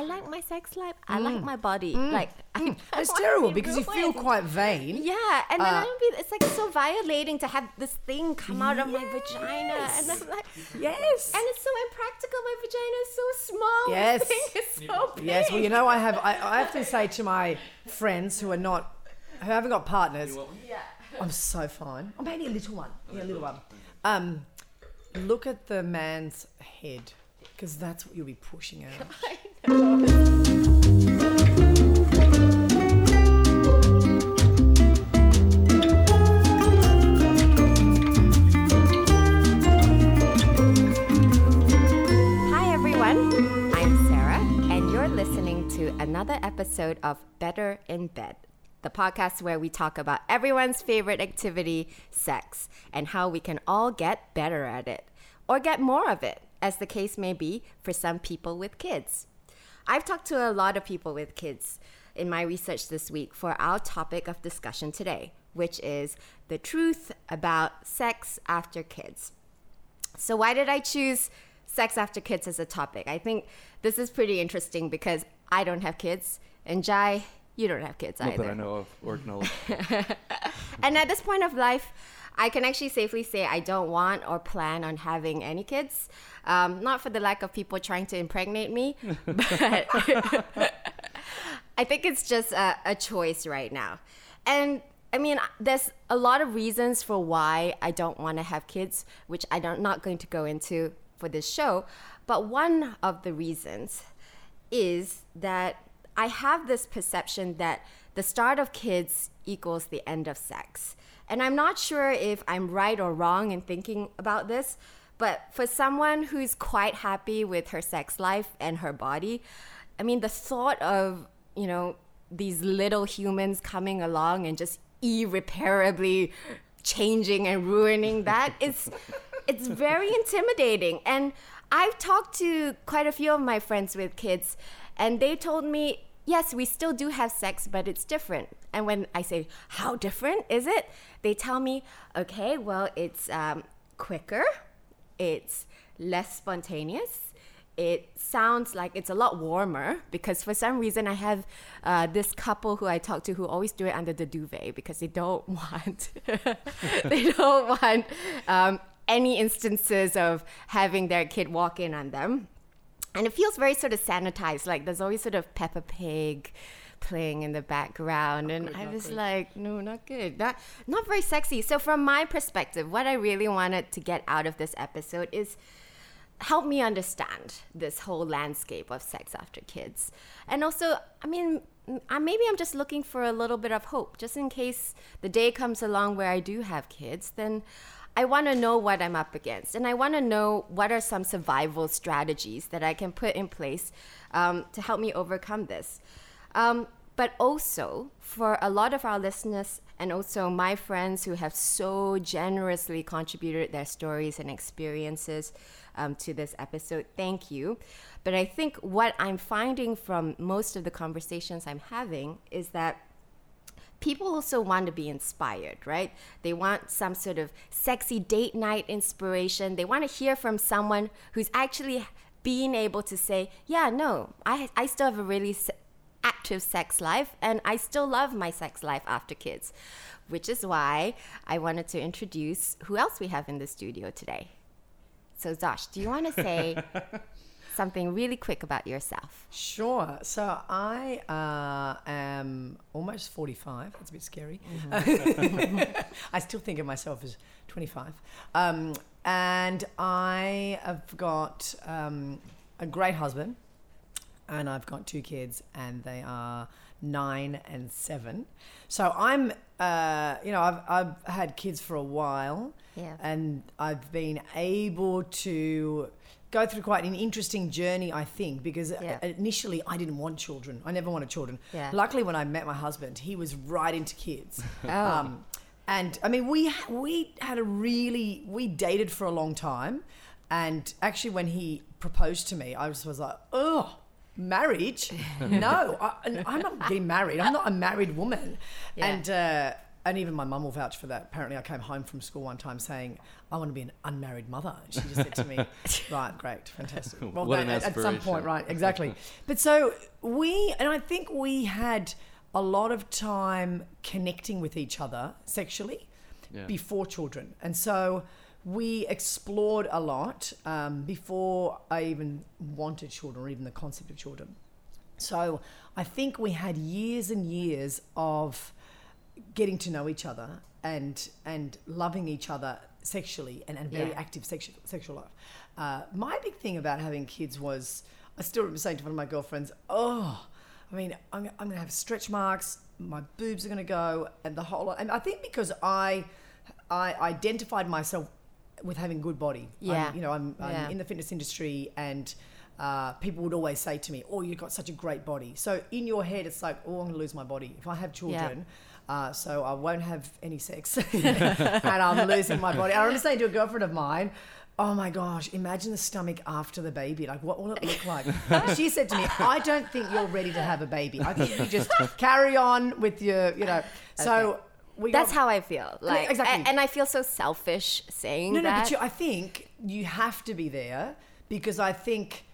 I like my sex life. I like my body. Like I, I Mm. It's wanna terrible be because you feel ruined. quite vain. Yeah, and then Uh, I don't be. It's like so violating to have this thing come out of my vagina, and I'm like, Yes. and it's so impractical. My vagina is so small. my Yes. thing is so big. Yes, well, you know, I have. I, I have to say to my friends who are not, who haven't got partners, Yeah. I'm so fine. Oh, maybe a little one. Yeah, a little one. Um, look at the man's head, because that's what you'll be pushing out. I know. Hi everyone, I'm Sarah, and you're listening to another episode of Better in Bed, the podcast where we talk about everyone's favorite activity, sex, and how we can all get better at it, or get more of it, as the case may be for some people with kids. I've talked to a lot of people with kids in my research this week for our topic of discussion today, which is the truth about sex after kids. So, why did I choose sex after kids as a topic? I think this is pretty interesting because I don't have kids, and Jai, you don't have kids Not either. that I know of or acknowledge. And at this point of life, I can actually safely say I don't want or plan on having any kids. Um, not for the lack of people trying to impregnate me, but I think it's just a, a choice right now. And I mean, there's a lot of reasons for why I don't want to have kids, which I'm not going to go into for this show. But one of the reasons is that I have this perception that the start of kids equals the end of sex. And I'm not sure if I'm right or wrong in thinking about this, but for someone who's quite happy with her sex life and her body, I mean, the thought of, you know, these little humans coming along and just irreparably changing and ruining that is it's very intimidating. And i've talked to quite a few of my friends with kids and they told me yes we still do have sex but it's different. And when i say how different is it? they tell me okay well it's um, quicker it's less spontaneous it sounds like it's a lot warmer because for some reason I have uh, this couple who I talk to who always do it under the duvet because they don't want they don't want um, any instances of having their kid walk in on them, and it feels very sort of sanitized. Like there's always sort of Peppa Pig playing in the background and I was like no not good not not very sexy so from my perspective what I really wanted to get out of this episode is help me understand this whole landscape of sex after kids. And also, I mean, maybe I'm just looking for a little bit of hope, just in case the day comes along where I do have kids, then I want to know what I'm up against. And I want to know what are some survival strategies that I can put in place um, to help me overcome this. Um, but also, for a lot of our listeners and also my friends who have so generously contributed their stories and experiences um, to this episode, thank you. But I think what I'm finding from most of the conversations I'm having is that people also want to be inspired, right? They want some sort of sexy date night inspiration. They want to hear from someone who's actually being able to say, yeah, no, I, I still have a really se- active sex life and I still love my sex life after kids, which is why I wanted to introduce who else we have in the studio today. So, Josh, do you want to say something really quick about yourself? Sure. So I uh, am almost 45. That's a bit scary. I still think of myself as 25. Um, and I have got um, a great husband, and I've got two kids, and they are nine and seven. So I'm, uh, you know, I've, I've had kids for a while, Yeah. and I've been able to go through quite an interesting journey, I think, because Yeah. initially I didn't want children. I never wanted children. Yeah. Luckily, when I met my husband, he was right into kids. Oh. Um, and I mean, we we had a really we dated for a long time, and actually, when he proposed to me, I was, was like, oh. Marriage? No, I, I'm not getting married. I'm not a married woman. Yeah. And uh, and even my mum will vouch for that. Apparently, I came home from school one time saying, "I want to be an unmarried mother," and she just said to me, "Right, great, fantastic." Well, What an at, at some point, right, exactly. but so we, and I think we had a lot of time connecting with each other sexually Yeah. before children, and so we explored a lot um, before I even wanted children, or even the concept of children. So I think we had years and years of getting to know each other and and loving each other sexually and, and very Yeah. active sexual sexual life. Uh, my big thing about having kids was I still remember saying to one of my girlfriends, "Oh, I mean, I'm, I'm going to have stretch marks. My boobs are going to go, and the whole lot." And I think because I I identified myself with having good body. Yeah. I'm, you know, I'm, I'm Yeah. in the fitness industry and. Uh, people would always say to me, "Oh, you've got such a great body." So in your head, it's like, "Oh, I'm going to lose my body if I have children." Uh, so I won't have any sex, and I'm losing my body. I remember saying to a girlfriend of mine, "Oh my gosh, imagine the stomach after the baby. Like, what will it look like?" she said to me, "I don't think you're ready to have a baby. I think you just carry on with your, you know." So we That's got- how I feel. Like, exactly. and I feel so selfish saying that. no, no, that. but you, I think you have to be there because I think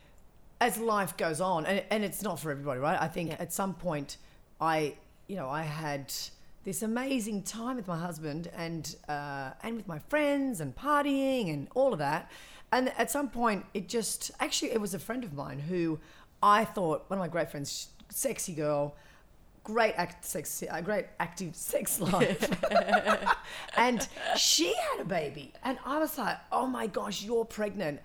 as life goes on, and, and it's not for everybody, right? I think Yeah. at some point, I, you know, I had this amazing time with my husband and uh, and with my friends and partying and all of that. And at some point, it just actually it was a friend of mine who I thought one of my great friends, sexy girl, great act sex, a great active sex life, and she had a baby, and I was like, oh my gosh, you're pregnant.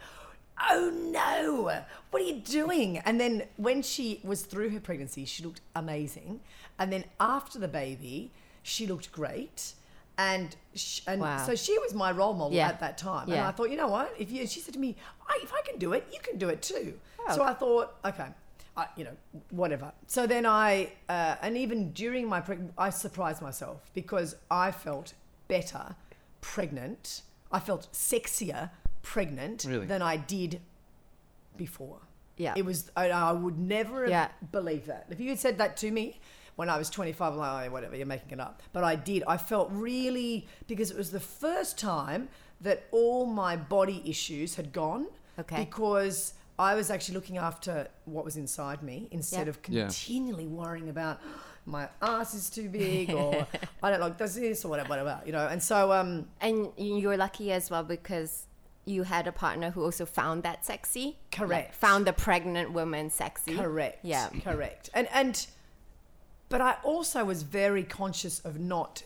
Oh no, what are you doing? And then when she was through her pregnancy, she looked amazing. And then after the baby, she looked great. And, sh- and Wow. so she was my role model Yeah. at that time. And I thought, you know what? If you, she said to me, I, if I can do it, you can do it too. Oh. So I thought, okay, I, you know, whatever. So then I, uh, and even during my preg- I surprised myself because I felt better pregnant. I felt sexier pregnant Really? than I did before. Yeah. It was, I, I would never have Yeah. believed that. If you had said that to me when I was 25, I'm like, oh, whatever, you're making it up. But I did. I felt really, because it was the first time that all my body issues had gone. Okay. Because I was actually looking after what was inside me instead Yeah. of Yeah. continually worrying about my ass is too big or I don't like does this or whatever, whatever, you know. And so, um, and you're lucky as well because you had a partner who also found that sexy. Correct. Like, found the pregnant woman sexy. Correct. Yeah. Correct. And and but I also was very conscious of not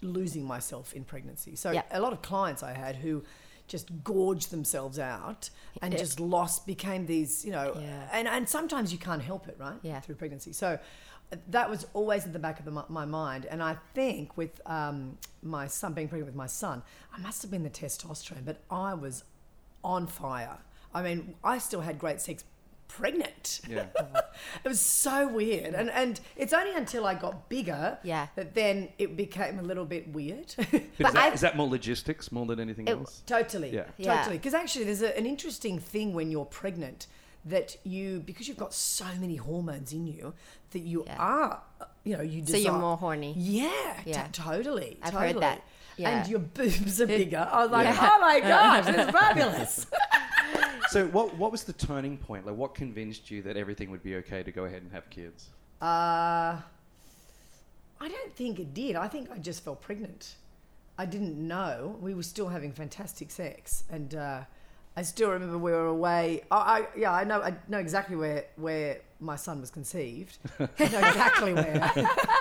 losing myself in pregnancy. So Yeah. a lot of clients I had who just gorged themselves out and just lost became these, you know, Yeah. and and sometimes you can't help it, right? Yeah. Through pregnancy. So that was always at the back of the, my mind. And I think with um, my son, being pregnant with my son, I must have been the testosterone, but I was on fire. I mean, I still had great sex pregnant. Yeah. it was so weird. And and it's only until I got bigger Yeah. that then it became a little bit weird. But is, that, that more logistics more than anything It- else? totally. Yeah. Yeah. Totally. Because actually there's a, an interesting thing when you're pregnant that you because you've got so many hormones in you that you Yeah. are you know you So you're more horny. yeah, t- Yeah. totally. I've totally. heard that. Yeah. And your boobs are bigger. I was like, Yeah. oh my gosh, that's fabulous. So what what was the turning point? Like what convinced you that everything would be okay to go ahead and have kids? Uh, I don't think it did. I think I just felt pregnant. I didn't know. We were still having fantastic sex, and uh, I still remember we were away. I, I yeah, I know. I know exactly where where my son was conceived. I know exactly where.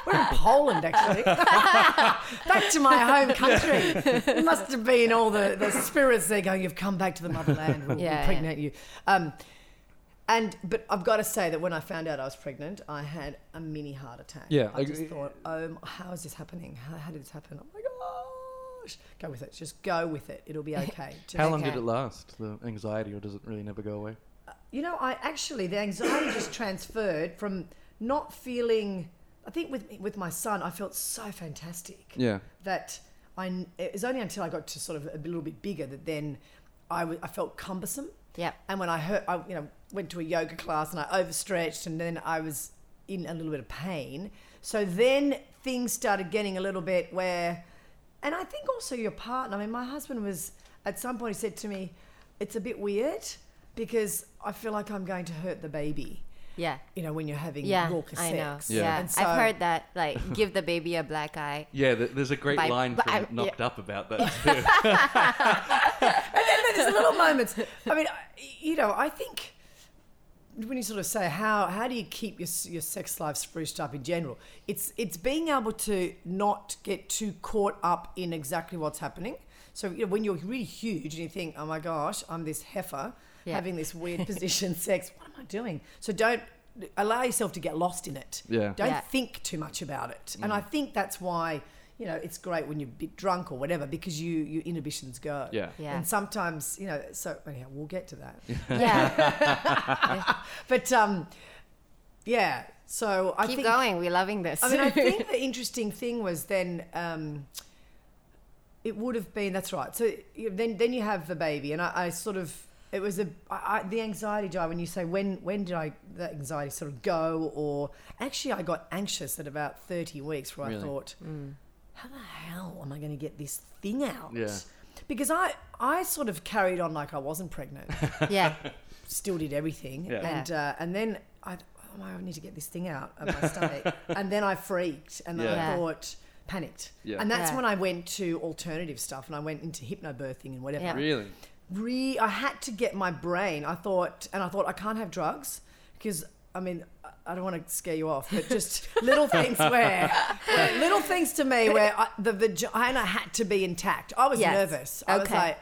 we're in Poland, actually. back to my home country. It must have been all the, the spirits there going. You've come back to the motherland. We'll Yeah, impregnate you. Um, and but I've got to say that when I found out I was pregnant, I had a mini heart attack. Yeah, I like- just thought, "Oh, how is this happening? How, how did this happen? Oh my gosh! Go with it. Just go with it. It'll be okay. Just- How long Okay. did it last? The anxiety, or does it really never go away? Uh, you know, I actually the anxiety just transferred from not feeling. I think with with my son, I felt so fantastic Yeah. that I. It was only until I got to sort of a little bit bigger that then I, w- I felt cumbersome. Yeah. And when I hurt, I you know went to a yoga class and I overstretched, and then I was in a little bit of pain. So then things started getting a little bit where, and I think also your partner. I mean, my husband was at some point he said to me, "It's a bit weird because I feel like I'm going to hurt the baby." Yeah. You know, when you're having Yeah, raucous I know. sex. Yeah. Yeah, And so- I've heard that. Like, give the baby a black eye. Yeah, there's a great By- line from I- Knocked yeah. Up about that too. And then there's little moments. I mean, you know, I think when you sort of say how how do you keep your your sex life spruced up in general, it's it's being able to not get too caught up in exactly what's happening. So you know, when you're really huge and you think, oh my gosh, I'm this heifer Yeah. having this weird position sex. What am I doing? So don't allow yourself to get lost in it. Yeah. Don't Yeah. think too much about it. And I mm. think that's why. You know, it's great when you're a bit drunk or whatever because you your inhibitions go. Yeah. Yeah. And sometimes, you know, so anyhow, we'll get to that. Yeah. But um, yeah. So I Keep think. going. We're loving this. I mean, I think the interesting thing was then um, it would have been that's right. So then then you have the baby, and I, I sort of it was a I, I, the anxiety Jai, when you say when when did I that anxiety sort of go or actually I got anxious at about thirty weeks where I Really? thought how the hell am I going to get this thing out? Yeah. Because I I sort of carried on like I wasn't pregnant yeah. still did everything. Yeah. And uh, and then I, oh, I need to get this thing out of my stomach. and then I freaked and then Yeah. I thought, panicked. Yeah. And that's Yeah. when I went to alternative stuff and I went into hypnobirthing and whatever. Yeah. really? Re- I had to get my brain. I thought, and I thought I can't have drugs because I mean. I- don't want to scare you off, but just little things where, little things to me where I, the vagina had to be intact. I was Yes. nervous. I was like,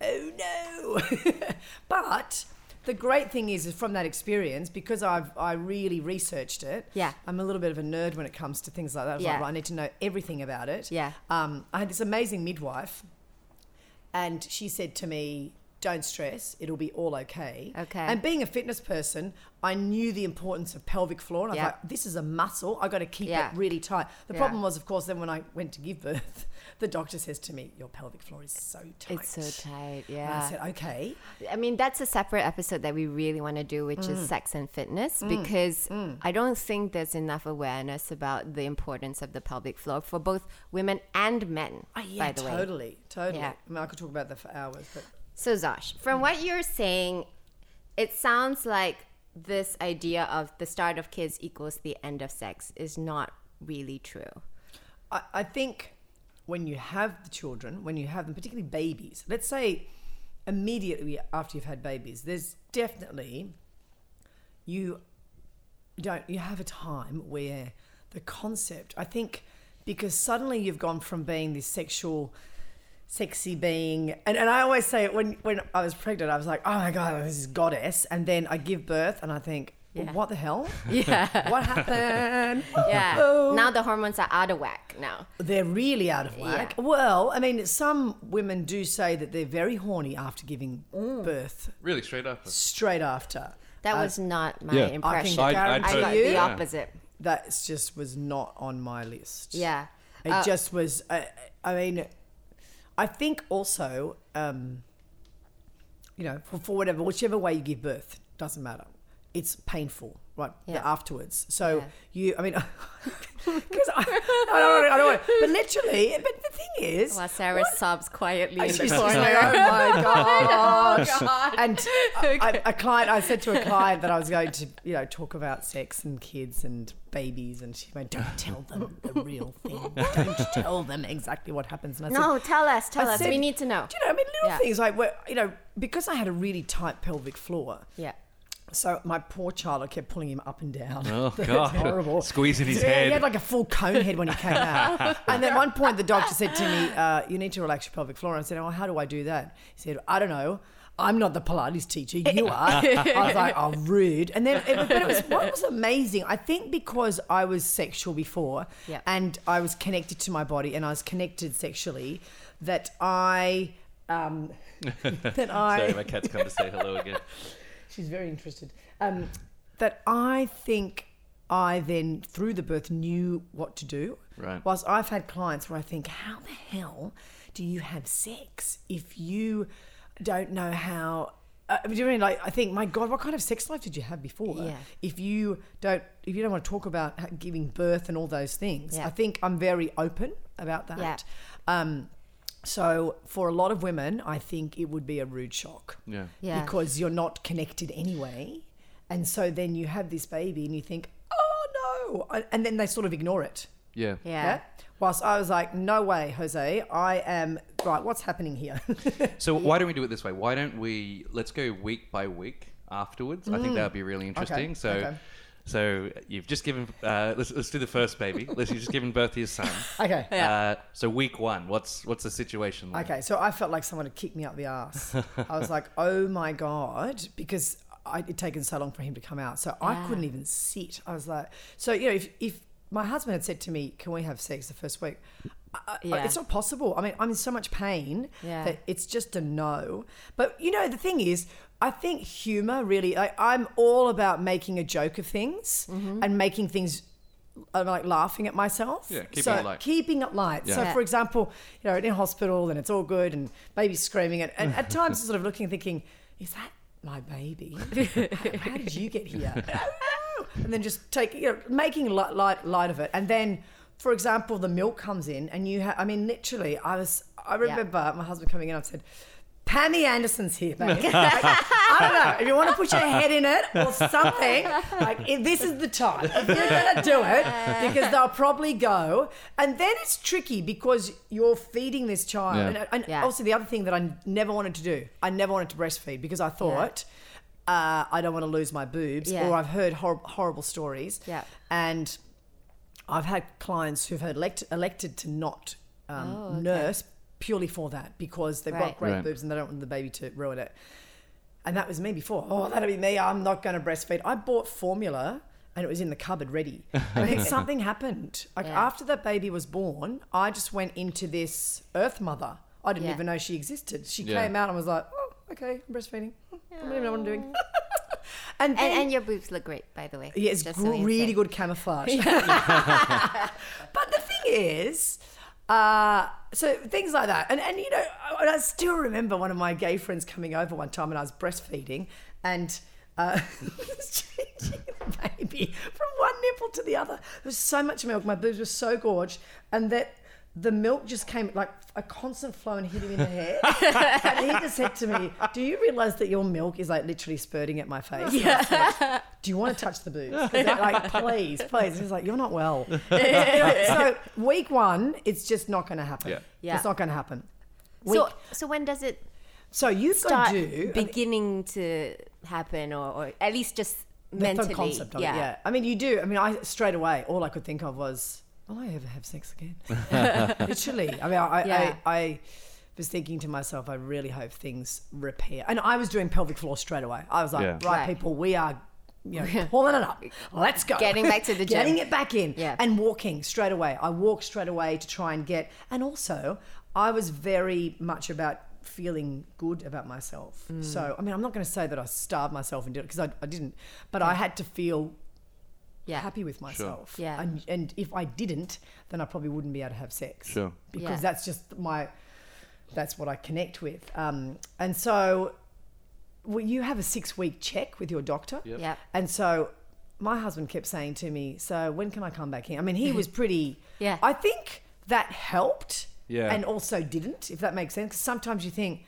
oh no. but the great thing is, is from that experience, because I've I really researched it. Yeah. I'm a little bit of a nerd when it comes to things like that. I Yeah. like, right, I need to know everything about it. Yeah. Um, I had this amazing midwife, and she said to me, "Don't stress, it'll be all okay." Okay. And being a fitness person, I knew the importance of pelvic floor, and I Yeah. was like, "This is a muscle. I got to keep Yeah. it really tight." The Yeah. problem was, of course, then when I went to give birth, the doctor says to me, "Your pelvic floor is so tight." It's so tight. And I said, "Okay." I mean, that's a separate episode that we really want to do, which Mm. is sex and fitness, mm. because mm. I don't think there's enough awareness about the importance of the pelvic floor for both women and men. Oh, yeah, by the way. totally, totally. Yeah. I mean, I could talk about that for hours, but So, Zosh, from what you're saying, it sounds like this idea of the start of kids equals the end of sex is not really true. I, I think when you have the children, when you have them, particularly babies, let's say immediately after you've had babies, there's definitely you don't you have a time where the concept I think because suddenly you've gone from being this sexual sexy being and, and I always say it when when I was pregnant I was like oh my god this is goddess and then I give birth and I think well, Yeah. what the hell Yeah. what happened Yeah. Oh. Now the hormones are out of whack now. they're really out of whack. Yeah. Well, I mean, some women do say that they're very horny after giving Mm. birth, Really straight up. straight after. That Uh, was not my yeah. I I impression. can I- I I got you the Yeah. opposite. that just was not on my list. Yeah. It Uh, just was. I, I mean, I think also, um, you know, for, for whatever, whichever way you give birth, doesn't matter. It's painful, right? the Yeah. afterwards. So Yeah. you, I mean, because I, I don't, I don't want, but literally, but the thing is, While Sarah sobs quietly in the She's corner. like, oh my gosh. Oh, God. And I, a client, I said to a client that I was going to, you know, talk about sex and kids and babies, and she went, "Don't tell them the real thing. Don't tell them exactly what happens." And I said, No, tell us, tell I us. said, we need to know. Do you know? I mean, little Yeah. things like where you know, because I had a really tight pelvic floor. Yeah. So my poor child, I kept pulling him up and down. Oh, It's God. horrible. Squeezing his Yeah, head. He had like a full cone head when he came out. and then at one point, the doctor said to me, uh, "You need to relax your pelvic floor." And I said, "Oh, how do I do that?" He said, "I don't know." I'm not the Pilates teacher. You are. I was like, oh, rude. And then, it, but it was what was amazing. I think because I was sexual before, Yeah. and I was connected to my body, and I was connected sexually, that I, um, that I, Sorry, my cat's come to say hello again. She's very interested. Um, that I think I then, through the birth, knew what to do. Right. Whilst I've had clients where I think, how the hell do you have sex if you don't know how uh, do you mean like I think my God, what kind of sex life did you have before? Yeah. If you don't, if you don't want to talk about giving birth and all those things, Yeah. I think I'm very open about that. Yeah. Um, so for a lot of women, I think it would be a rude shock. Yeah. Yeah. Because you're not connected anyway, and so then you have this baby and you think, oh no, and then they sort of ignore it. Yeah. Yeah. Whilst I was like, no way, Jose, I am right. What's happening here? So why don't we do it this way? Why don't we let's go week by week afterwards? I think that would be really interesting. So. Mm. okay. So you've just given. Uh, let's, let's do the first baby. Let's you've just given birth to your son. okay. Uh, so week one, what's what's the situation like? Okay, so I felt like someone had kicked me up the ass. I was like, oh my God, because I, it'd taken so long for him to come out. So I couldn't even sit. I was like, so, you know, if, if my husband had said to me, can we have sex the first week? I, I- Yeah. It's not possible. I mean, I'm in so much pain Yeah. that it's just a no. But, you know, the thing is, I think humor really, like, I'm all about making a joke of things Mm-hmm. and making things I'm like laughing at myself. Yeah, keeping so it light. keeping it light. So, Yeah. for example, you know, in hospital and it's all good and baby's screaming and, and at times sort of looking and thinking, is that my baby? how, how did you get here? I don't know. and then just take, you know, making light, light, light of it. And then, for example, the milk comes in and you have, I mean, literally, I was, I remember my husband coming in and said, Pammy Anderson's here, babe. Like, I don't know. If you want to put your head in it or something, like if this is the time. If you're gonna do it, because they'll probably go. And then it's tricky because you're feeding this child. Yeah. And, and Yeah. also the other thing that I never wanted to do, I never wanted to breastfeed because I thought uh, I don't want to lose my boobs, Yeah. or I've heard hor- horrible stories. Yeah. And I've had clients who've had elect- elected to not um, Oh, okay. nurse purely for that because they've Right. got great Right. boobs and they don't want the baby to ruin it. And that was me before. Oh, that'll be me. I'm not going to breastfeed. I bought formula and it was in the cupboard ready. And then something happened. Like Yeah. after that baby was born, I just went into this earth mother. I didn't Yeah. even know she existed. She Yeah. came out and was like, oh, okay, I'm breastfeeding. I don't even know what I'm doing. and, then, And, and your boobs look great, by the way. yeah, it's Just so you really say. good camouflage. but the thing is, uh, so things like that, and and you know, I, I still remember one of my gay friends coming over one time, and I was breastfeeding, and. Uh, changing the baby from one nipple to the other. There was so much milk. My boobs were so gorged, and that the milk just came like a constant flow and hit him in the head. and he just said to me, "Do you realize that your milk is like literally spurting at my face?" And I said, Do you want to touch the boobs? 'Cause they're like, please, please. And he's like, you're not well. So week one, it's just not going to happen. Yeah. Yeah. It's not going to happen. Week, So, so, so when does it so you've start got to do beginning to happen, or, or at least just the mentally? full concept of it. Yeah. I mean, you do. I mean, I straight away, all I could think of was, will I ever have sex again? Literally. I mean, I, Yeah. I, I was thinking to myself, I really hope things repair. And I was doing pelvic floor straight away. I was like, Yeah. right, Right. people, we are. You know, pulling it up. Let's go. Getting back to the gym. Getting it back in. Yeah. And walking straight away. I walked straight away to try and get. And also, I was very much about feeling good about myself. Mm. So, I mean, I'm not going to say that I starved myself and did it because I, I didn't, but I had to feel Yeah. happy with myself. Yeah. And, and if I didn't, then I probably wouldn't be able to have sex. Sure. Because Yeah. that's just my, that's what I connect with. Um, and so well, you have a six week check with your doctor. Yep. Yeah. And so my husband kept saying to me, So when can I come back in? I mean, he was pretty. Yeah. I think that helped. Yeah. And also didn't, if that makes sense. Because sometimes you think, "Oh,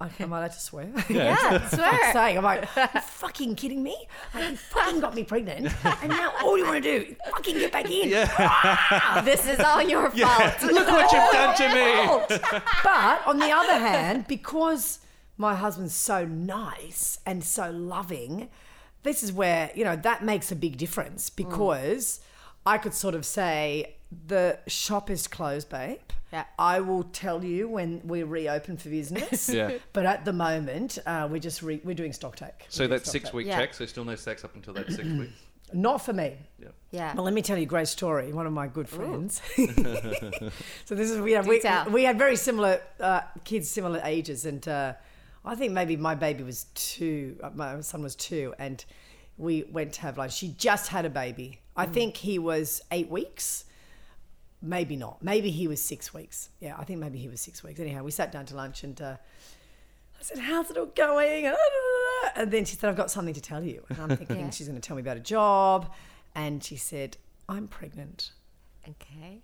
Am I allowed to swear? Yeah, swear. saying, I'm like, you fucking kidding me? Like, you fucking got me pregnant, and now all you want to do is fucking get back in. Yeah, ah! this is all your fault. Look what you've done to me. But on the other hand, because my husband's so nice and so loving, this is where, you know, that makes a big difference mm. because I could sort of say, the shop is closed, babe. Yeah. I will tell you when we reopen for business. Yeah. But at the moment, uh, we're just re- we're doing stock take. So We're doing that stock six take. week Yeah. check, so still no sex up until that six weeks. Not for me. Yeah. Yeah. Well, let me tell you a great story. One of my good friends. so this is you know, we, tell. we had very similar uh, kids, similar ages, and uh, I think maybe my baby was two, uh, my son was two, and we went to have lunch. She just had a baby. I Mm. think he was eight weeks. Maybe not. Maybe he was six weeks. Yeah, I think maybe he was six weeks. Anyhow, we sat down to lunch and. Uh, I said, how's it all going? And, then she said, I've got something to tell you. And I'm thinking Yeah. she's going to tell me about a job. And she said, I'm pregnant Okay.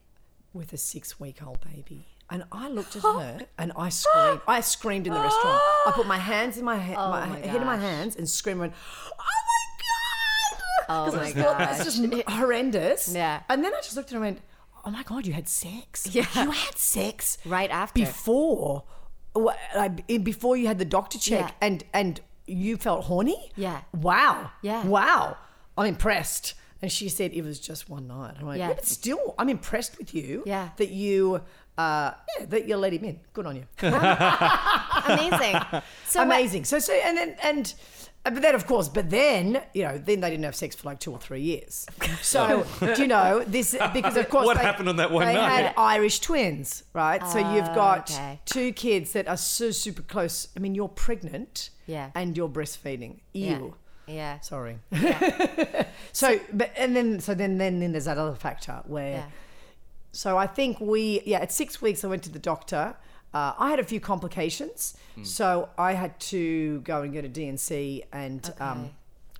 with a six week old baby. And I looked at her and I screamed. I screamed in the restaurant. I put my hands in my, he- Oh my, my head in my hands and screamed, went, Oh my God! Oh my thought, That's just horrendous. Yeah. And then I just looked at her and went, Oh my God, you had sex. Yeah. You had sex Right after. before, like, before you had the doctor check Yeah. and, and you felt horny? Yeah. Wow. Yeah. Wow. I'm impressed. And she said it was just one night. I'm like, yeah. Yeah. but still, I'm impressed with you. Yeah. That you, uh, yeah, that you let him in. Good on you. Amazing. So Amazing. So, so, and then, and, Uh, but then, of course, but then, you know, then they didn't have sex for like two or three years. So, do you know, this, because of course, What they- happened on that one they night? had Irish twins, right? So you've Oh, got okay. two kids that are so super close. I mean, you're pregnant Yeah. and you're breastfeeding. Ew. Yeah. Yeah. Sorry. so, but and then so then then then there's that other factor where. Yeah. So I think we yeah at six weeks I went to the doctor. Uh, I had a few complications, so I had to go and get a D&C, and um, Okay.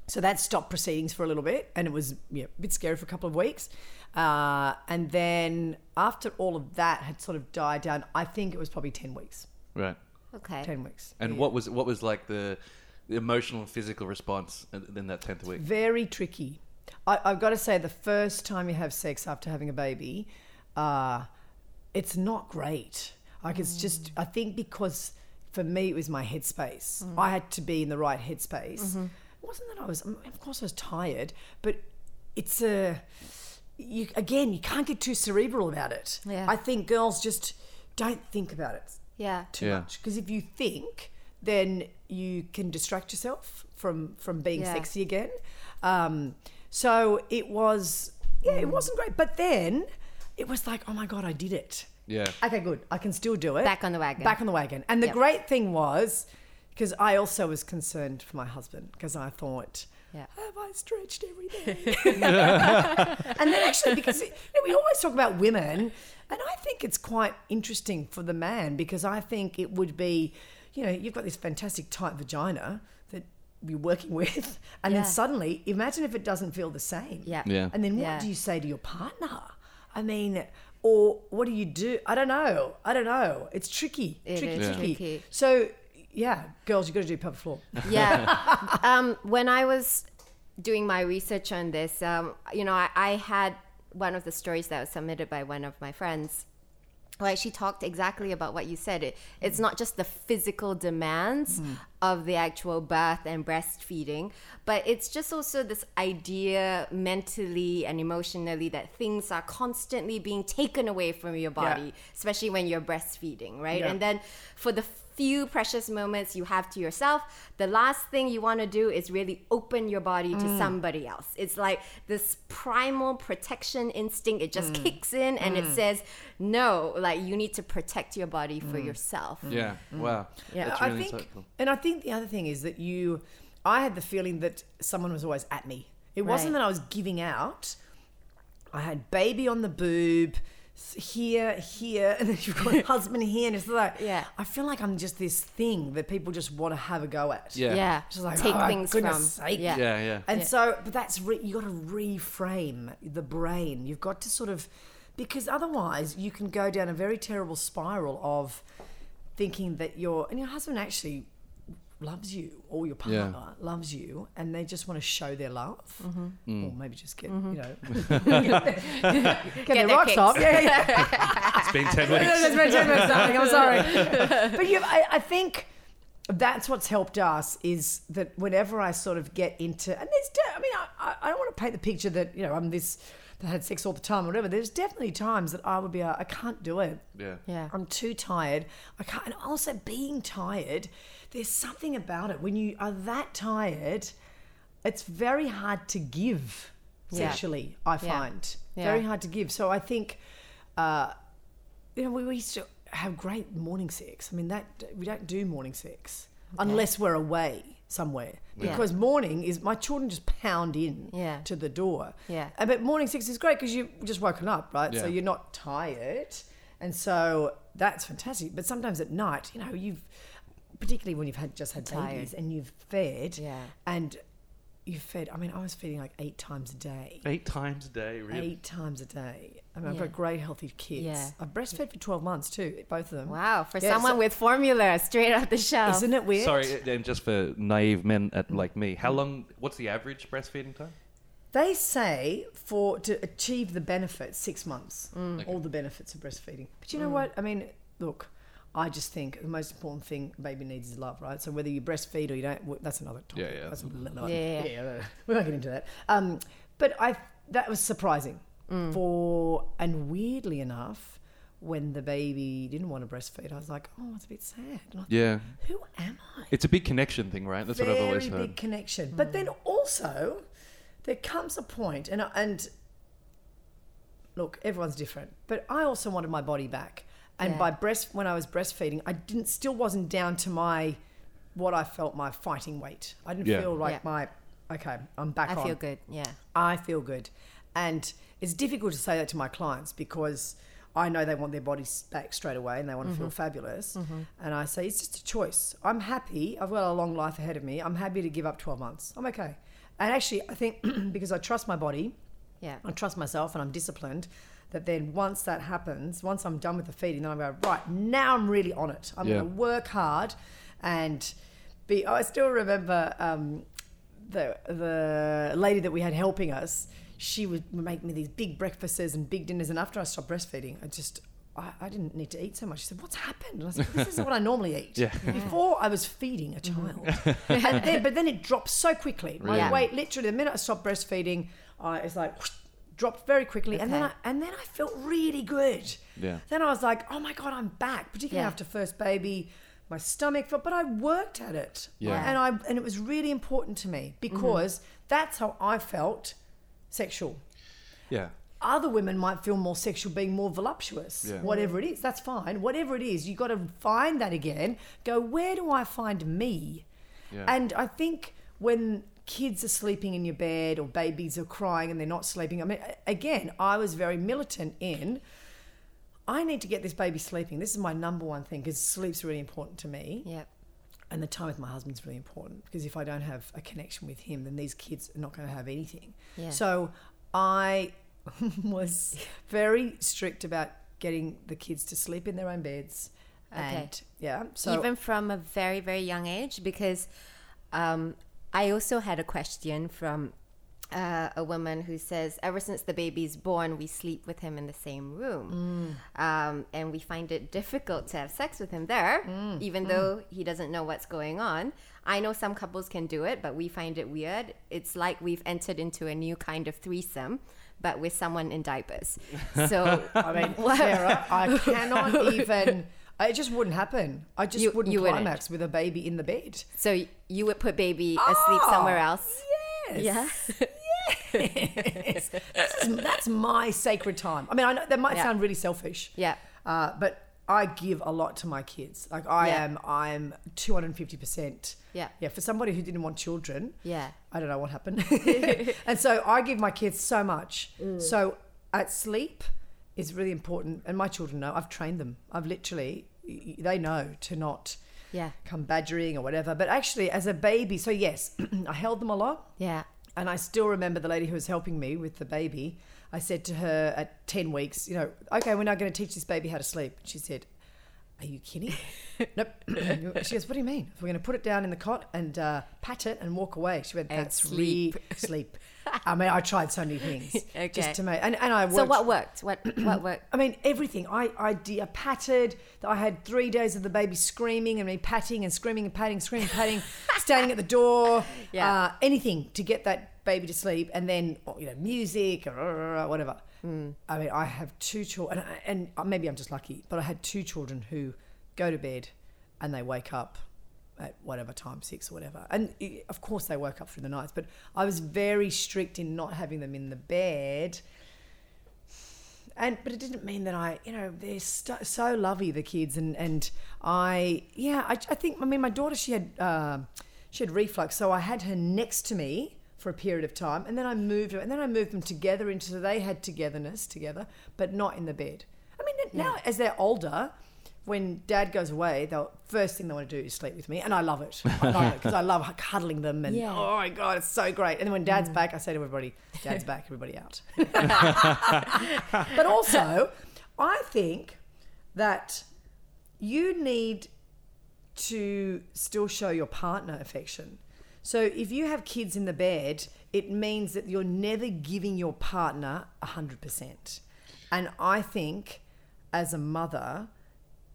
so that stopped proceedings for a little bit, and it was yeah, a bit scary for a couple of weeks. Uh, and then after all of that had sort of died down, I think it was probably ten weeks. Right. Okay. Ten weeks. And Yeah. what was what was like the, the emotional and physical response in, in that tenth week? Very tricky. I, I've got to say, the first time you have sex after having a baby, uh, it's not great. Like, it's just, I think because for me, it was my headspace. I had to be in the right headspace. It wasn't that I was, of course, I was tired, but it's a, you, again, you can't get too cerebral about it. Yeah. I think girls just don't think about it Yeah. too Yeah. much because if you think then you can distract yourself from from being Yeah. sexy again um so it was yeah Mm. it wasn't great but then it was like oh my god i did it Yeah. okay good i can still do it Back on the wagon. back on the wagon and the Yep. great thing was because i also was concerned for my husband because i thought Yeah. have I stretched everything? and then actually, because you know, we always talk about women, and I think it's quite interesting for the man because I think it would be, you know, you've got this fantastic tight vagina that you're working with, and Yeah. then suddenly, imagine if it doesn't feel the same. Yeah. Yeah. And then what Yeah. do you say to your partner? I mean, or what do you do? I don't know. I don't know. It's tricky. It tricky, is tricky. So, yeah, girls, you got to do pelvic floor. yeah. um, when I was doing my research on this, um, you know, I, I had one of the stories that was submitted by one of my friends. Like she talked exactly about what you said. It, it's not just the physical demands of the actual birth and breastfeeding, but it's just also this idea mentally and emotionally that things are constantly being taken away from your body, especially when you're breastfeeding, right? Yeah. And then for the few precious moments you have to yourself, the last thing you want to do is really open your body to Mm. somebody else. It's like this primal protection instinct, it Mm. just kicks in and it says, no, like you need to protect your body for Mm. yourself. Yeah. Wow. Yeah. That's I think, insightful. and I think the other thing is that you, I had the feeling that someone was always at me. It wasn't that I was giving out. I had baby on the boob, here, here, and then you've got husband here, and it's like, Yeah. I feel like I'm just this thing that people just want to have a go at. Yeah. Yeah. Just like, Take oh, things goodness from. sake. Yeah. Yeah. Yeah. And Yeah. so, but that's re- you got to reframe the brain. You've got to sort of, because otherwise you can go down a very terrible spiral of thinking that your and your husband actually loves you or your Yeah. partner loves you and they just want to show their love mm-hmm. Mm. or maybe just get mm-hmm. you know get, their their rocks kicks. off yeah, yeah. It's been ten weeks. That's very generous, darling. I'm sorry, but you, I, I think that's what's helped us is that whenever I sort of get into, and there's, de- I mean, I, I- I don't want to paint the picture that you know I'm this that had sex all the time or whatever. There's definitely times that I would be, like, I can't do it. Yeah. Yeah. I'm too tired. I can't. And also being tired, there's something about it when you are that tired. It's very hard to give Yeah. sexually. I find Yeah. very hard to give. So I think, uh, you know, we, we used to have great morning sex. I mean, that we don't do morning sex unless we're away somewhere Yeah. because morning is my children just pound in Yeah. to the door. Yeah. And, but morning sex is great because you've just woken up, right? So you're not tired. And so that's fantastic. But sometimes at night, you know, you've particularly when you've had just had Tired. babies and you've fed, Yeah. and you've fed. I mean, I was feeding like eight times a day. Eight times a day, really. Eight times a day. I mean, I've got great healthy kids. Yeah. I've breastfed for 12 months too, both of them. Wow, for Yeah, someone so- with formula straight off the shelf. Isn't it weird? Sorry, uh, and just for naive men at, mm. like me, how mm. long? What's the average breastfeeding time? They say for to achieve the benefits, six months, mm. Okay. all the benefits of breastfeeding. But you know what? I mean, look, I just think the most important thing a baby needs is love, right? So whether you breastfeed or you don't, well, that's another topic. Yeah, yeah. That's another- Yeah, yeah. we won't get into that. Um, but I that was surprising for, and weirdly enough, when the baby didn't want to breastfeed, I was like, oh, it's a bit sad. And I thought, Yeah, Who am I? it's a big connection thing, right? That's what I've always Very heard. big connection. But then also, there comes a point, and and look, everyone's different. But I also wanted my body back, and Yeah. by breast when I was breastfeeding, I didn't still wasn't down to my what I felt my fighting weight. I didn't Yeah. feel like Yeah. my okay, I'm back I on. feel good. Yeah. I feel good. And it's difficult to say that to my clients because I know they want their bodies back straight away and they want to feel mm-hmm. fabulous. Mm-hmm. And I say, it's just a choice. I'm happy. I've got a long life ahead of me. I'm happy to give up 12 months. I'm okay. And actually, I think because I trust my body, Yeah. I trust myself and I'm disciplined, that then once that happens, once I'm done with the feeding, then I go, right, now I'm really on it. I'm Yeah. going to work hard and be. I still remember um, the, the lady that we had helping us. She would make me these big breakfasts and big dinners. And after I stopped breastfeeding, I just. I, I didn't need to eat so much. She said, "What's happened?" And I said, "This is what I normally eat." Yeah. Before I was feeding a child, and then, but then it dropped so quickly. My Really? weight, literally, the minute I stopped breastfeeding, uh, it's like whoosh, dropped very quickly, and then I, and then I felt really good. Yeah. Then I was like, oh my god, I'm back. Particularly Yeah. after first baby, my stomach felt, but I worked at it. Yeah. And I and it was really important to me because mm-hmm. that's how I felt sexual. Yeah. Other women might feel more sexual, being more voluptuous. Yeah. Whatever it is, that's fine. Whatever it is, you got to find that again. Go, where do I find me? Yeah. And I think when kids are sleeping in your bed or babies are crying and they're not sleeping, I mean, again, I was very militant in. I need to get this baby sleeping. This is my number one thing because sleep's really important to me. Yeah. And the time with my husband's really important because if I don't have a connection with him, then these kids are not going to have anything. Yeah. So I was very strict about getting the kids to sleep in their own beds. Okay. And yeah, so Even from a very, very young age, because um, I also had a question from uh, a woman who says, ever since the baby's born, we sleep with him in the same room. Um, and we find it difficult to have sex with him there, even though he doesn't know what's going on. I know some couples can do it, but we find it weird. It's like we've entered into a new kind of threesome, but with someone in diapers. So, I mean, Sarah, I cannot even. It just wouldn't happen. I just You- wouldn't you wouldn't. climax with a baby in the bed. so you would put baby asleep Ah, somewhere else. Yes. Yeah. Yes. that's, that's my sacred time. I mean, I know that might Yeah. sound really selfish. Yeah. Uh, but I give a lot to my kids. Like I Yeah. am, I'm 250 percent. Yeah. Yeah. For somebody who didn't want children, Yeah. I don't know what happened. and so I give my kids so much. Mm. So at sleep is really important. And my children know. I've trained them. I've literally, they know to not Yeah. come badgering or whatever. But actually, as a baby, so yes, I held them a lot. Yeah. And I still remember the lady who was helping me with the baby. I said to her at 10 weeks, you know, okay, we're now going to teach this baby how to sleep. She said, Are you kidding? nope. she goes, What do you mean? We're going to put it down in the cot and uh, pat it and walk away. She went, And That's sleep." re- sleep. I mean, I tried so many things Okay. just to make, and, and I worked. So what worked? What what worked? I mean, everything. I, I, d- I patted. I had three days of the baby screaming and me patting and screaming and patting, screaming, patting, standing at the door. Yeah. Uh, anything to get that baby to sleep. And then, oh, you know, music or whatever. Hmm. I mean, I have two children, and, and maybe I'm just lucky, but I had two children who go to bed and they wake up at whatever time, six or whatever. And i- of course, they woke up through the nights, but I was very strict in not having them in the bed and but it didn't mean that I, you know, they're so, so lovely the kids, and and I, yeah, I, I think I mean my daughter she had uh, she had reflux, so I had her next to me for a period of time, and then I moved and then I moved them together into so they had togetherness together, but not in the bed. I mean now as they're older, when dad goes away, the first thing they want to do is sleep with me, and I love it. I love it because I love cuddling them, and Yeah. oh my god, it's so great. And then when dad's mm. back, I say to everybody, "Dad's back, everybody out." but also, I think that you need to still show your partner affection. So if you have kids in the bed, it means that you're never giving your partner 100%. And I think as a mother,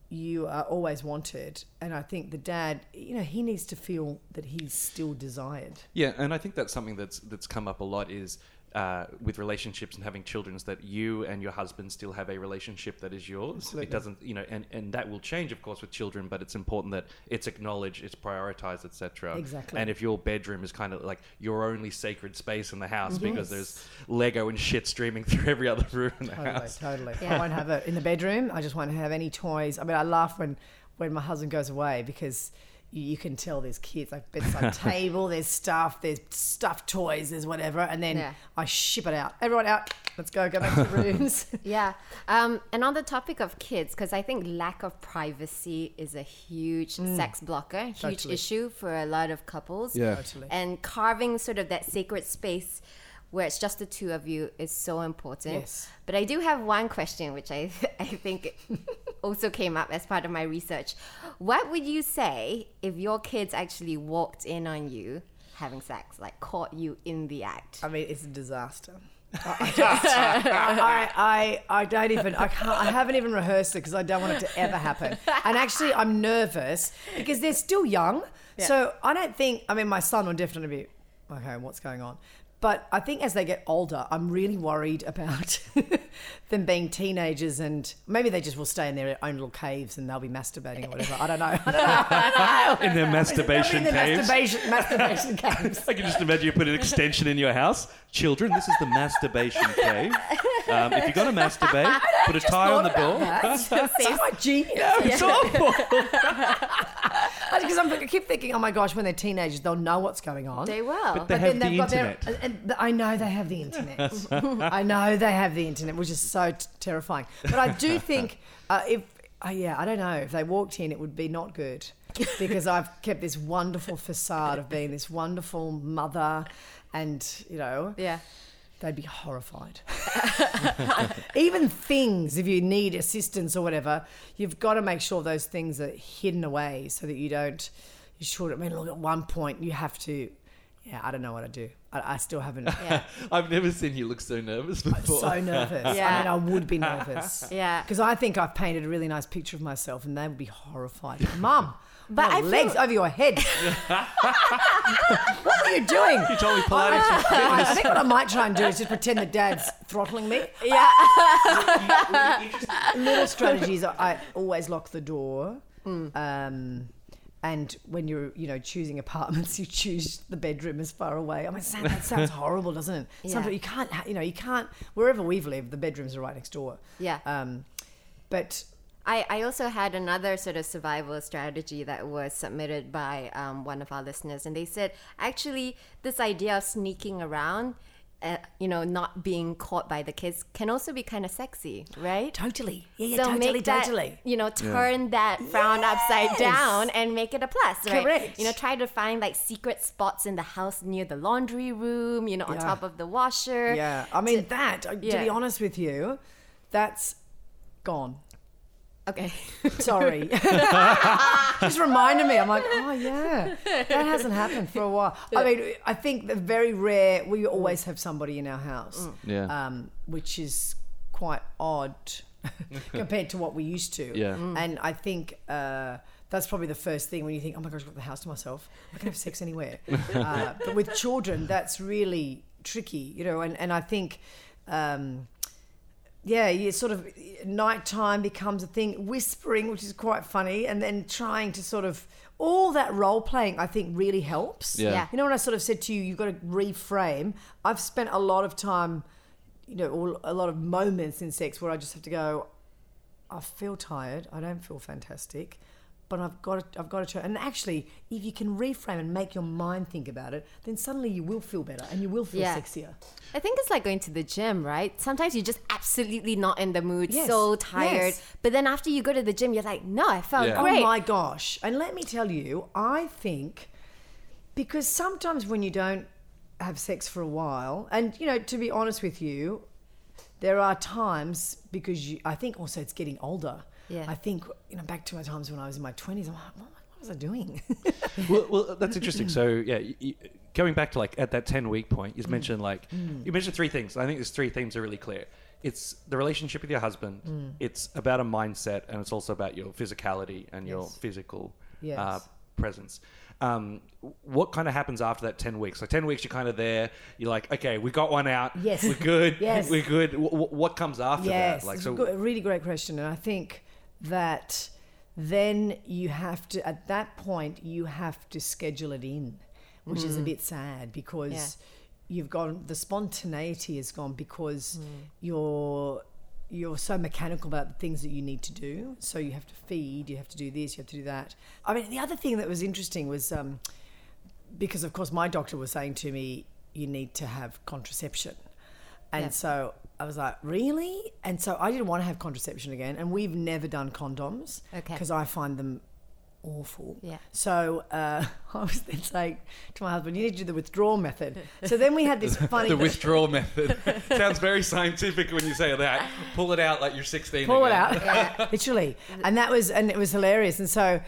you are always wanted. And I think the dad, you know, he needs to feel that he's still desired. Yeah, and I think that's something that's that's come up a lot is uh, with relationships and having children is that you and your husband still have a relationship that is yours. Absolutely. It doesn't, you know, and, and that will change, of course, with children. But it's important that it's acknowledged, it's prioritized, etc. Exactly. And if your bedroom is kind of like your only sacred space in the house because there's Lego and shit streaming through every other room in the Totally, house. totally. Yeah. I won't have it in the bedroom. I just won't have any toys. I mean, I laugh when when my husband goes away because you, you can tell there's kids like bedside table, there's stuff, there's stuffed toys, there's whatever, and then Yeah. I ship it out. Everyone out. Let's go. Go back to the rooms. Yeah. Um, and on the topic of kids, because I think lack of privacy is a huge sex blocker, huge Totally. issue for a lot of couples. Yeah. Totally. And carving sort of that sacred space where it's just the two of you is so important. Yes. But I do have one question, which I, I think also came up as part of my research. What would you say if your kids actually walked in on you having sex, like caught you in the act? I mean, it's a disaster. I, oh. I I, I, don't even, I can't, I haven't even rehearsed it because I don't want it to ever happen. And actually, I'm nervous because they're still young. So I don't think, I mean, my son will definitely be, okay, what's going on? But I think as they get older, I'm really worried about them being teenagers and maybe they just will stay in their own little caves and they'll be masturbating or whatever. I don't know. I don't know. I don't know. In their masturbation in their caves. Masturbation, masturbation caves. I can just imagine you put an extension in your house. Children, this is the masturbation cave. Um, if you're going to masturbate, put a tie on the door. That's quite genius. It's awful. Because I'm, I keep thinking, oh my gosh, when they're teenagers, they'll know what's going on. They will. But they have the they've got their- internet. and I know they have the internet. I know they have the internet, which is so t- terrifying. But I do think uh, if, uh, yeah, I don't know, if they walked in, it would be not good. Because I've kept this wonderful facade of being this wonderful mother, and, you know, yeah. They'd be horrified. Even things, if you need assistance or whatever, you've got to make sure those things are hidden away so that you don't. You should. I mean, look, at one point you have to. Yeah, I don't know what I do. I, I still haven't. Yeah. I've never seen you look so nervous before. So nervous. Yeah. I mean, I would be nervous. Yeah. Because I think I've painted a really nice picture of myself, and they would be horrified. Mum, But but I feel- legs over your head. what are you doing? you told me Pilates was I think what I might try and do is just pretend that Dad's throttling me. Yeah. little strategies. are I always lock the door. Mm. Um, and when you're, you know, choosing apartments, you choose the bedroom as far away. I mean, sound- that sounds horrible, doesn't it? Yeah. Sometimes you can't, you know, you can't. Wherever we've lived, the bedrooms are right next door. Yeah. Um, but I, I also had another sort of survival strategy that was submitted by um, one of our listeners, and they said actually this idea of sneaking around, uh, you know, not being caught by the kids can also be kind of sexy, right? totally, yeah, yeah, so totally, make that, totally. you know, turn that frown upside down and make it a plus, right? Correct. You know, try to find like secret spots in the house near the laundry room, you know, on Yeah. top of the washer. Yeah, I mean that. uh, To Yeah. be honest with you, that's gone. Okay. Sorry. Just reminded me. I'm like, oh yeah, that hasn't happened for a while. I mean, I think the very rare. We always have somebody in our house, Yeah. um, which is quite odd compared to what we used to. Yeah. And I think. Uh, that's probably the first thing when you think, oh my gosh, I've got the house to myself. I can have sex anywhere. uh, but with children, that's really tricky, you know. And, and I think, um, yeah, you sort of nighttime becomes a thing, whispering, which is quite funny, and then trying to sort of all that role playing. I think really helps. Yeah. Yeah. You know, when I sort of said to you, you've got to reframe. I've spent a lot of time, you know, or a lot of moments in sex where I just have to go. I feel tired. I don't feel fantastic. But I've got to, I've got to try. And actually, if you can reframe and make your mind think about it, then suddenly you will feel better and you will feel Yeah. sexier. I think it's like going to the gym, right? Sometimes you're just absolutely not in the mood, Yes, so tired. yes. But then after you go to the gym, you're like, no, I felt Yeah. Oh great. Oh my gosh. And let me tell you, I think because sometimes when you don't have sex for a while, and you know, to be honest with you, there are times because you, I think also it's getting older. Yeah. I think, you know, back to my times when I was in my 20s, I'm like, what, what was I doing? well, well, that's interesting. So yeah, y y going back to like at that ten week point, Mm. you mentioned like you mentioned three things. I think there's three themes are really clear. It's the relationship with your husband. Mm. It's about a mindset, and it's also about your physicality and your physical Yes. uh, presence. Um, what kind of happens after that 10 weeks? So 10 weeks, you're kind of there. You're like, okay, we got one out. Yes. We're good. Yes. We're good. W- w- what comes after yes, that? Like, so, a, good, a really great question, and I think that then you have to at that point you have to schedule it in, which is a bit sad because Yeah. you've gone the spontaneity is gone because Mm. you're you're so mechanical about the things that you need to do. So you have to feed, you have to do this, you have to do that. I mean, the other thing that was interesting was um, because, of course, my doctor was saying to me, you need to have contraception. And Yeah. so I was like, really? And so I didn't want to have contraception again. And we've never done condoms Okay. because I find them awful. Yeah. So uh, I was then saying to my husband, you need to do the withdrawal method. So then we had this funny. the withdrawal method sounds very scientific when you say that. Pull it out like you're 16. pull it again. out, literally. And that was, and it was hilarious. And so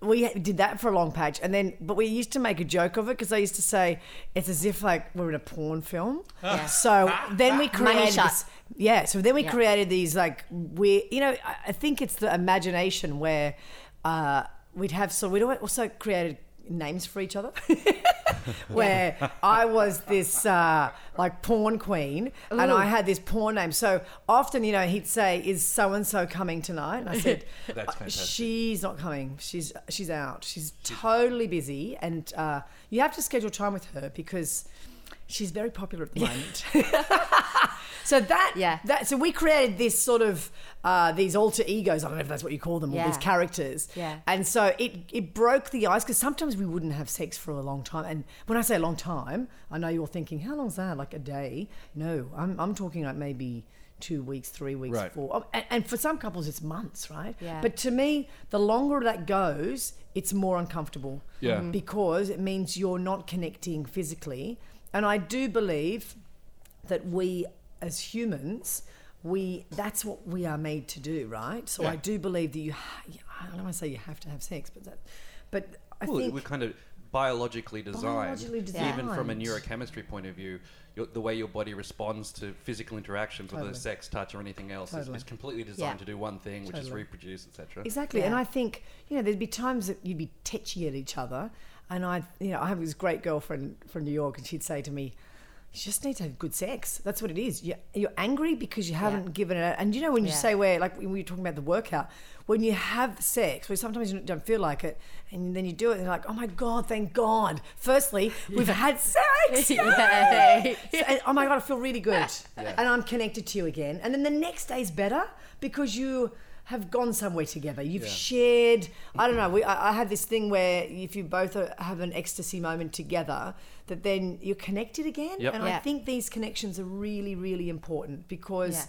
we did that for a long patch, and then, but we used to make a joke of it because I used to say it's as if like we're in a porn film. Yeah. So then we created this, yeah. So then we Yeah. created these like we, you know, I- I think it's the imagination where uh, we'd have. So we'd also created names for each other. where I was this uh, like porn queen and I had this porn name. So often, you know, he'd say, "Is so and so coming tonight?" And I said, That's "Uh, fantastic. "She's not coming. She's she's out. She's totally busy, and uh, you have to schedule time with her because." She's very popular at the moment. so that Yeah. that so we created this sort of uh, these alter egos. I don't know if that's what you call them, or these characters. Yeah. And so it it broke the ice because sometimes we wouldn't have sex for a long time. And when I say a long time, I know you're thinking, how long's that? Like a day? No, I'm I'm talking like maybe two weeks, three weeks, Right. four. oh, And, and for some couples, it's months, right? Yeah. But to me, the longer that goes, it's more uncomfortable. Yeah. Mhm. Because it means you're not connecting physically. And I do believe that we as humans we that's what we are made to do right so Yeah. i do believe that you ha- i don't want to say you have to have sex but that but i Well, think we're kind of biologically designed, Biologically even from a neurochemistry point of view. Your, the way your body responds to physical interactions, whether it's sex, touch, or anything else, is, Totally. is completely designed Yeah. to do one thing, which is reproduce, etc. exactly and i think you know there'd be times that you'd be tetchy at each other and i you know i have this great girlfriend from new york and she'd say to me you just need to have good sex. That's what it is. You're, you're angry because you haven't given it. And you know when you Yeah. say where, like when we were talking about the workout, when you have sex, where sometimes you don't feel like it, and then you do it, and you're like, oh my god, thank God. Firstly, we've had sex. Yeah. So- and, oh my god, I feel really good, and I'm connected to you again. And then the next day's better because you have gone somewhere together. You've Yeah. shared. I don't know. We, I, I have this thing where if you both are, have an ecstasy moment together, that then you're connected again. Yep. And I think these connections are really, really important because Yeah.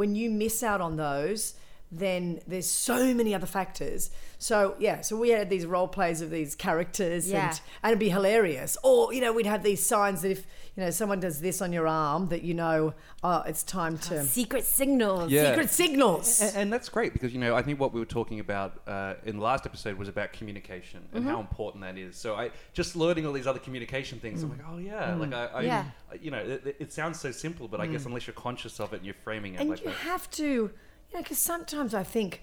when you miss out on those. Then there's so many other factors. So yeah, so we had these role plays of these characters, Yeah. and and it'd be hilarious. Or you know, we'd have these signs that if you know someone does this on your arm, that you know, oh, it's time to Secret signals. Yeah. secret signals. And, and that's great because you know I think what we were talking about uh, in the last episode was about communication and Mm-hmm. how important that is. So I just learning all these other communication things. I'm Mm. like, oh yeah, like I, I Yeah. you know, it, it sounds so simple, but I guess unless you're conscious of it and you're framing it Mm. and like you that. have to, you know, because sometimes I think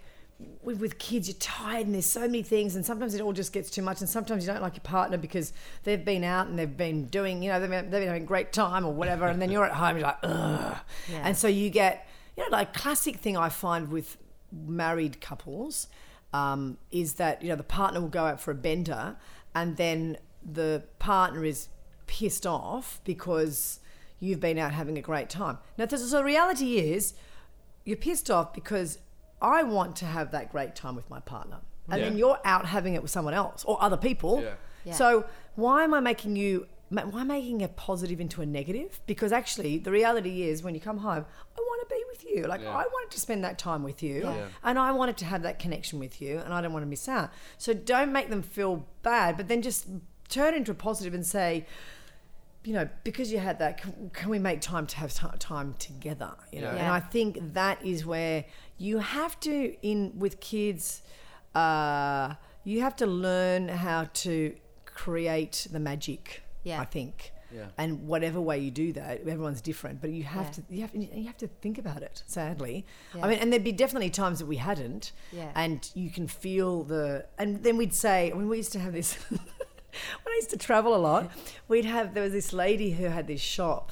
with, with kids you're tired and there's so many things, and sometimes it all just gets too much, and sometimes you don't like your partner because they've been out and they've been doing, you know, they've been, they've been having a great time or whatever, and then you're at home, you're like, ugh, Yeah. and so you get, you know, like classic thing I find with married couples um, is that you know the partner will go out for a bender, and then the partner is pissed off because you've been out having a great time. Now, so the reality is you're pissed off because I want to have that great time with my partner. And Yeah. then you're out having it with someone else or other people. Yeah. Yeah. So why am I making you why making a positive into a negative? Because actually, the reality is, when you come home, I want to be with you. Like Yeah. I wanted to spend that time with you, Yeah. Yeah. and I wanted to have that connection with you, and I don't want to miss out. So don't make them feel bad, but then just turn into a positive and say, you know, because you had that, can, can we make time to have ti time together? You know, Yeah. and I think that is where you have to in with kids. Uh, you have to learn how to create the magic. Yeah. I think. Yeah. And whatever way you do that, everyone's different. But you have Yeah. to you have you have to think about it. Sadly, Yeah. I mean, and there'd be definitely times that we hadn't. Yeah. And you can feel the, and then we'd say I mean, we used to have this. when I used to travel a lot, we'd have there was this lady who had this shop,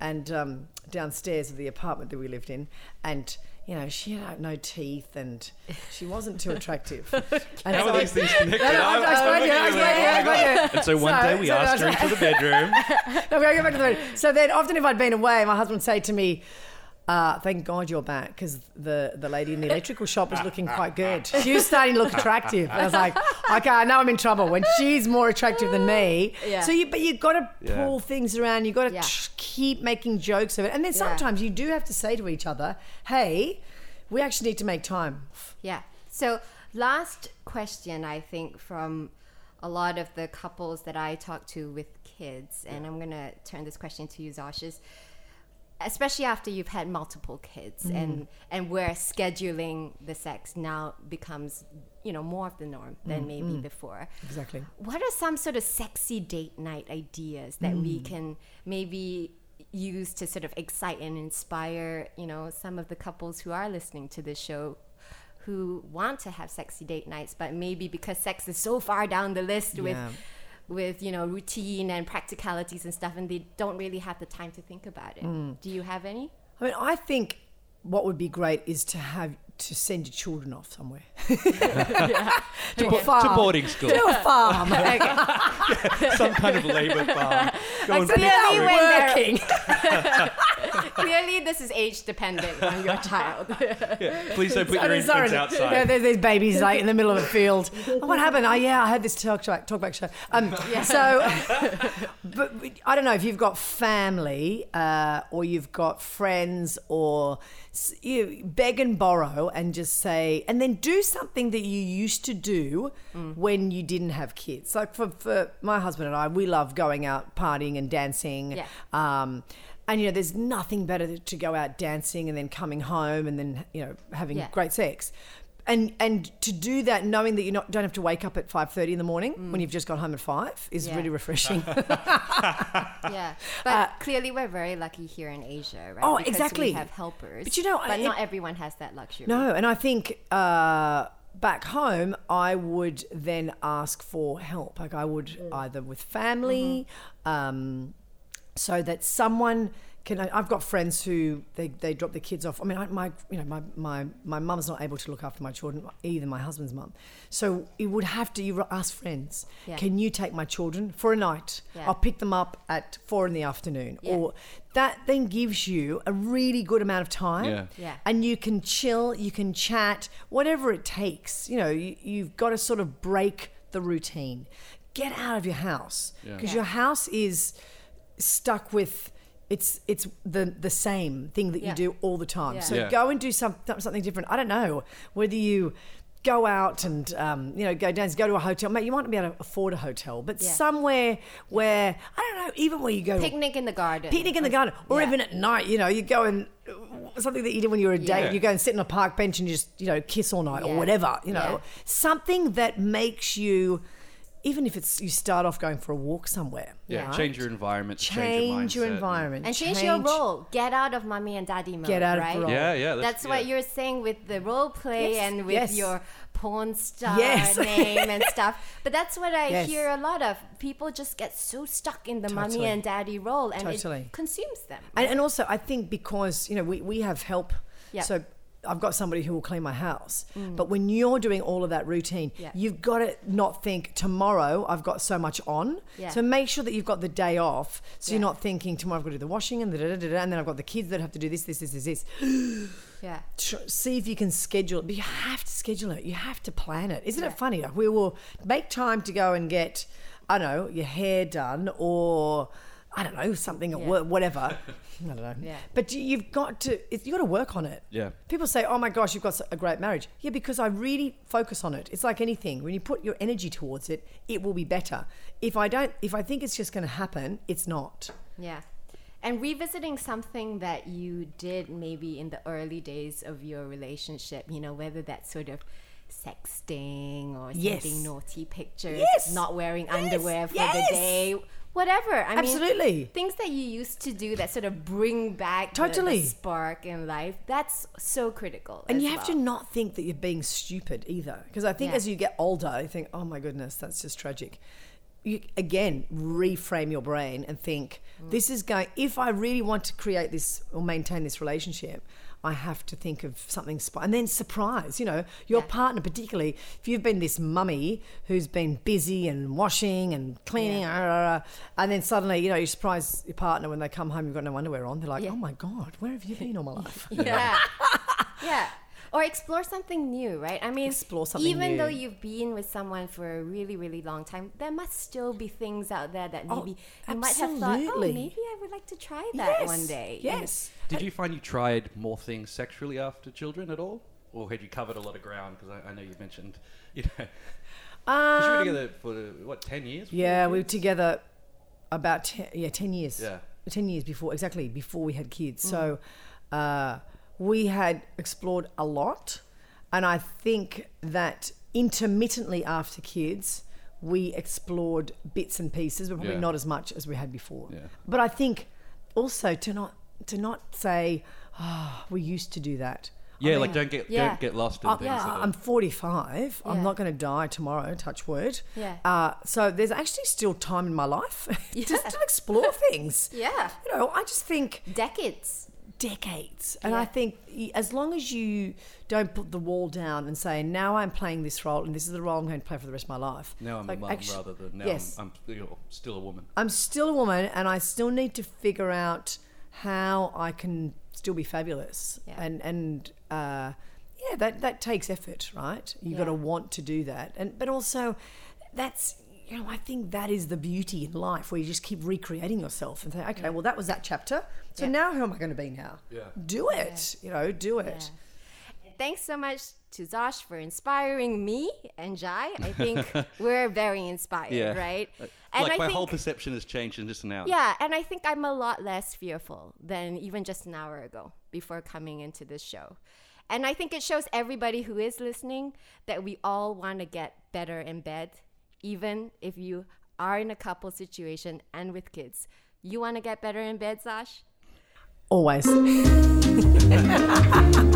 and um, downstairs of the apartment that we lived in, and you know she had no teeth and she wasn't too attractive. And How so- are these things connected? No, no, I'm- I'll I'm explain to you, looking I'll at explain to you, it, I'll my explain to you. God. And so one So- day we so asked her into the bedroom. no, we're to go back to the room. So then, often if I'd been away, my husband would say to me, uh, "Thank God you're back," because the the lady in the electrical shop was looking quite good. She was starting to look attractive. I was like, "Okay, I know I'm in trouble when she's more attractive than me." Yeah. So you, but you've got to Yeah. pull things around. You've got to Yeah. keep making jokes of it, and then Yeah. sometimes you do have to say to each other, "Hey, we actually need to make time." Yeah. So last question, I think, from a lot of the couples that I talk to with kids, and I'm gonna turn this question to you, Zosh, is especially after you've had multiple kids mm-hmm. and and where scheduling the sex now becomes you know more of the norm than mm-hmm. maybe mm. before. Exactly. what are some sort of sexy date night ideas that we mm. can maybe use to sort of excite and inspire, you know, some of the couples who are listening to this show who want to have sexy date nights, but maybe because sex is so far down the list with Yeah. with you know routine and practicalities and stuff and they don't really have the time to think about it. Mm. Do you have any? I mean, I think what would be great is to have to send your children off somewhere to a To farm. boarding school. To a farm. Some kind of labour farm. Go and Like, clearly when Working. Clearly this is age dependent on your child. Please don't put your Sorry, infants sorry. Yeah, outside. there's these babies like in the middle of a field. Oh, what happened? Oh yeah, I had this talk talk talkback show. Um, so, but I don't know if you've got family uh, or you've got friends or you beg and borrow and just say and then do something that you used to do when you didn't have kids. Like for, for my husband and I, we love going out partying and dancing. Yeah. Um, and you know, there's nothing better to go out dancing and then coming home and then you know having Yeah. great sex. And and to do that, knowing that you not don't have to wake up at five thirty in the morning when you've just got home at five, is Yeah. really refreshing. Yeah, but clearly we're very lucky here in Asia, right? Uh, Oh, Because exactly. We have helpers, But you know, but it- not everyone has that luxury. no, and I think uh, back home, I would then ask for help. Like I would either with family, um, so that someone can. I've got friends who they, they drop their kids off. I mean, I, my you know my my my mum's not able to look after my children, either my husband's mum. So it would have to you ask friends. Yeah. Can you take my children for a night? Yeah. I'll pick them up at four in the afternoon, Yeah. or that then gives you a really good amount of time Yeah. Yeah. and you can chill, you can chat, whatever it takes. You know, you, you've got to sort of break the routine. Get out of your house Yeah. because Yeah. your house is stuck with it's it's the the same thing that Yeah. you do all the time. Yeah. So Yeah. go and do some, something different. I don't know whether you go out and um, you know go down go to a hotel. Mate, you might not be able to afford a hotel, but Yeah. somewhere where I don't know, even where you go Picnic in the garden. picnic in the garden, or Yeah. even at night. You know, you go and something that you did when you were a date. Yeah. You go and sit on a park bench and you just you know kiss all night or whatever. You know, Yeah. something that makes you, even if it's you start off going for a walk somewhere. Yeah, right? change your environment. to change your mindset. environment and change, your role. Get out of mommy and daddy mode. Get out of right? role. Yeah, yeah. That's, what yeah. you're saying with the role play Yes, and with yes. your porn star Yes. name and stuff. But that's what I Yes. hear a lot of. People just get so stuck in the mommy and daddy role and Totally. it consumes them. And, and also, I think because you know we, we have help, Yeah. so I've got somebody who will clean my house. But when you're doing all of that routine, Mm. Yeah. you've got to not think tomorrow I've got so much on. Yeah. So make sure that you've got the day off, so you're not thinking tomorrow I've got to do the washing and da, da, da, da, and then I've got the kids that have to do this, this, this, this, this. Yeah. See if you can schedule it, but you have to schedule it. You have to plan it. Isn't Yeah. it funny? Like we will make time to go and get I don't know, your hair done or I don't know, something at Yeah. work, whatever. I don't know. Yeah. But you- you've got to, it's- you got to work on it. Yeah. People say, oh my gosh, you've got a great marriage. Yeah, because I really focus on it. It's like anything. When you put your energy towards it, it will be better. If I don't, if I think it's just going to happen, it's not. Yeah. And revisiting something that you did maybe in the early days of your relationship, you know, whether that's sort of sexting or Yes. sending naughty pictures, Yes. not wearing Yes. underwear for Yes. the day, whatever. I Absolutely. mean, things that you used to do that sort of bring back the- the, Totally. spark in life. That's so critical. And you have to not think that you're being stupid either. Because I think Yeah. as you get older, you think, oh my goodness, that's just tragic. You again reframe your brain and think, Mm. this is going, if I really want to create this or maintain this relationship, I have to think of something, sp- and then surprise, you know, your Yeah. partner, particularly if you've been this mummy who's been busy and washing and cleaning, Yeah. ah, ah, ah, and then suddenly, you know, you surprise your partner when they come home, you've got no underwear on. They're like, Yeah. oh my God, where have you been all my life? Yeah. yeah. Or explore something new, right? I mean, Explore something even though you've been with someone for a really, really long time, there must still be things out there that Oh, maybe you might have thought, oh, maybe I would like to try that yes. one day. Yes. Did you find you tried more things sexually after children at all? Or had you covered a lot of ground? Because I, I know you mentioned, you know, 'cause you were Um, together for, what, 10 years? Yeah, we were together about ten, yeah ten years. Yeah. ten years before exactly before we had kids. Mm. So uh, we had explored a lot, and I think that intermittently after kids we explored bits and pieces, but probably Yeah. not as much as we had before. Yeah. But I think also to not to not say, oh, we used to do that. I Yeah, mean, like don't get Yeah. don't get lost in uh, things. yeah, that I'm 45. Yeah. I'm not going to die tomorrow, touch wood. Yeah. Uh, so there's actually still time in my life just to explore things. Yeah. You know, I just think Decades. Decades. And Yeah. I think as long as you don't put the wall down and say, now I'm playing this role and this is the role I'm going to play for the rest of my life. now I'm Like, a mum actu- rather than now yes. I'm, I'm you know, still a woman. I'm still a woman and I still need to figure out how I can still be fabulous. Yeah. And and uh, yeah, that that takes effort, right? You've got to want to do that. And but also that's you know, I think that is the beauty in life where you just keep recreating yourself and say, okay, well that was that chapter. So Yeah. now who am I going to be now? Yeah. Do it. You know, do it. Thanks so much to Zosh for inspiring me and Jai. I think we're very inspired, right? Uh, and like I my think, whole perception has changed in just an hour. Yeah, and I think I'm a lot less fearful than even just an hour ago before coming into this show. And I think it shows everybody who is listening that we all want to get better in bed, even if you are in a couple situation and with kids. You want to get better in bed, Zosh? Always.